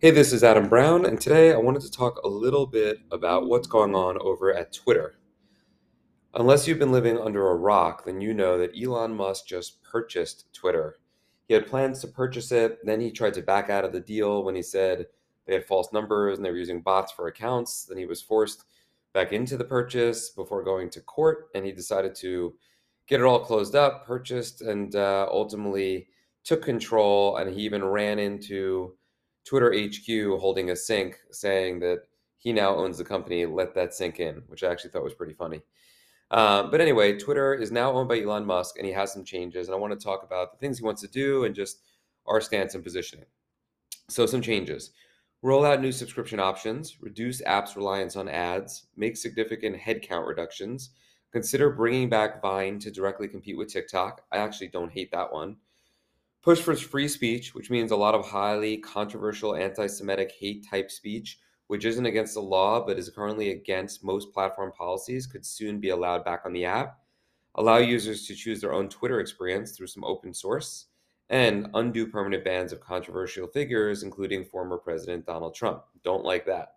Hey, this is Adam Brown, and today I wanted to talk a little bit about what's going on over at Twitter. Unless you've been living under a rock, then you know that Elon Musk just purchased Twitter. He had plans to purchase it, then he tried to back out of the deal when he said they had false numbers and they were using bots for accounts. Then he was forced back into the purchase before going to court, and he decided to get it all closed up, purchased, and uh, ultimately took control. And he even ran into Twitter HQ holding a sink saying that he now owns the company. Let that sink in, which I actually thought was pretty funny. Um, but anyway, Twitter is now owned by Elon Musk and he has some changes. And I want to talk about the things he wants to do and just our stance and positioning. So, some changes roll out new subscription options, reduce apps' reliance on ads, make significant headcount reductions, consider bringing back Vine to directly compete with TikTok. I actually don't hate that one push for free speech, which means a lot of highly controversial anti Semitic hate type speech, which isn't against the law but is currently against most platform policies, could soon be allowed back on the app. Allow users to choose their own Twitter experience through some open source, and undo permanent bans of controversial figures, including former President Donald Trump. Don't like that.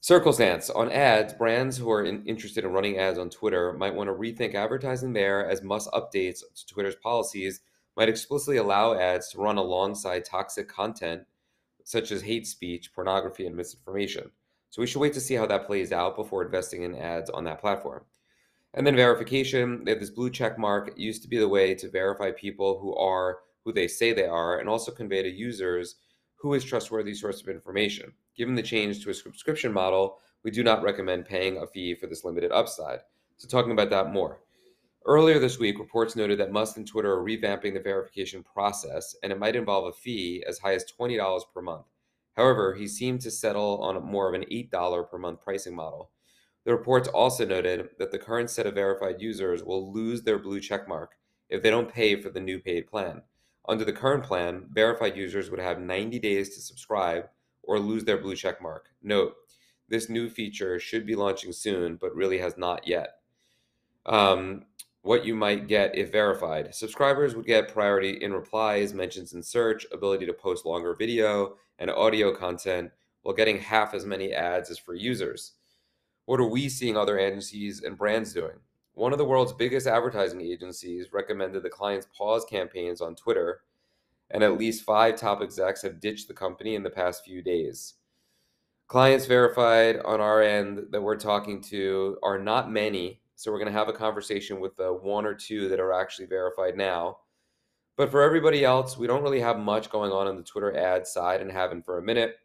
Circle stance on ads. Brands who are in, interested in running ads on Twitter might want to rethink advertising there, as must updates to Twitter's policies might explicitly allow ads to run alongside toxic content such as hate speech, pornography, and misinformation. So we should wait to see how that plays out before investing in ads on that platform. And then verification, they have this blue check mark. It used to be the way to verify people who are who they say they are and also convey to users who is trustworthy source of information. Given the change to a subscription model, we do not recommend paying a fee for this limited upside. So talking about that more. Earlier this week, reports noted that Musk and Twitter are revamping the verification process, and it might involve a fee as high as $20 per month. However, he seemed to settle on more of an $8 per month pricing model. The reports also noted that the current set of verified users will lose their blue checkmark if they don't pay for the new paid plan. Under the current plan, verified users would have 90 days to subscribe or lose their blue checkmark. Note, this new feature should be launching soon, but really has not yet. Um, what you might get if verified. Subscribers would get priority in replies, mentions in search, ability to post longer video and audio content, while getting half as many ads as for users. What are we seeing other agencies and brands doing? One of the world's biggest advertising agencies recommended the clients pause campaigns on Twitter, and at least five top execs have ditched the company in the past few days. Clients verified on our end that we're talking to are not many so we're going to have a conversation with the one or two that are actually verified now. But for everybody else, we don't really have much going on on the Twitter ad side and haven't for a minute.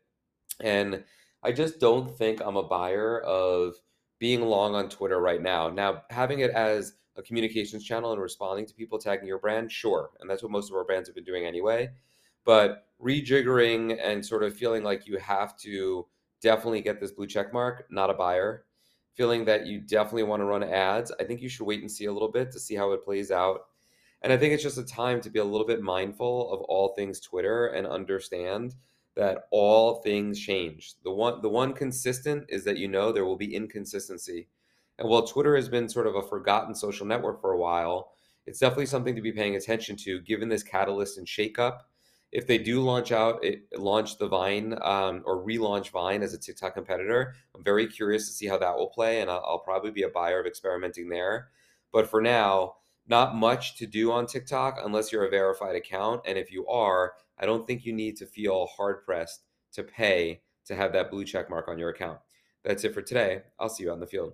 And I just don't think I'm a buyer of being long on Twitter right now. Now, having it as a communications channel and responding to people tagging your brand, sure. And that's what most of our brands have been doing anyway. But rejiggering and sort of feeling like you have to definitely get this blue check mark, not a buyer feeling that you definitely want to run ads, I think you should wait and see a little bit to see how it plays out. And I think it's just a time to be a little bit mindful of all things Twitter and understand that all things change. The one the one consistent is that you know there will be inconsistency. And while Twitter has been sort of a forgotten social network for a while, it's definitely something to be paying attention to given this catalyst and shakeup if they do launch out it, launch the Vine um, or relaunch Vine as a TikTok competitor, I'm very curious to see how that will play, and I'll, I'll, probably be a buyer of experimenting there. But for now, not much to do on TikTok unless you're a verified account, and if you are, I don't think you need to feel hard pressed to pay to have that blue check mark on your account. That's it for today. I'll see you on the field.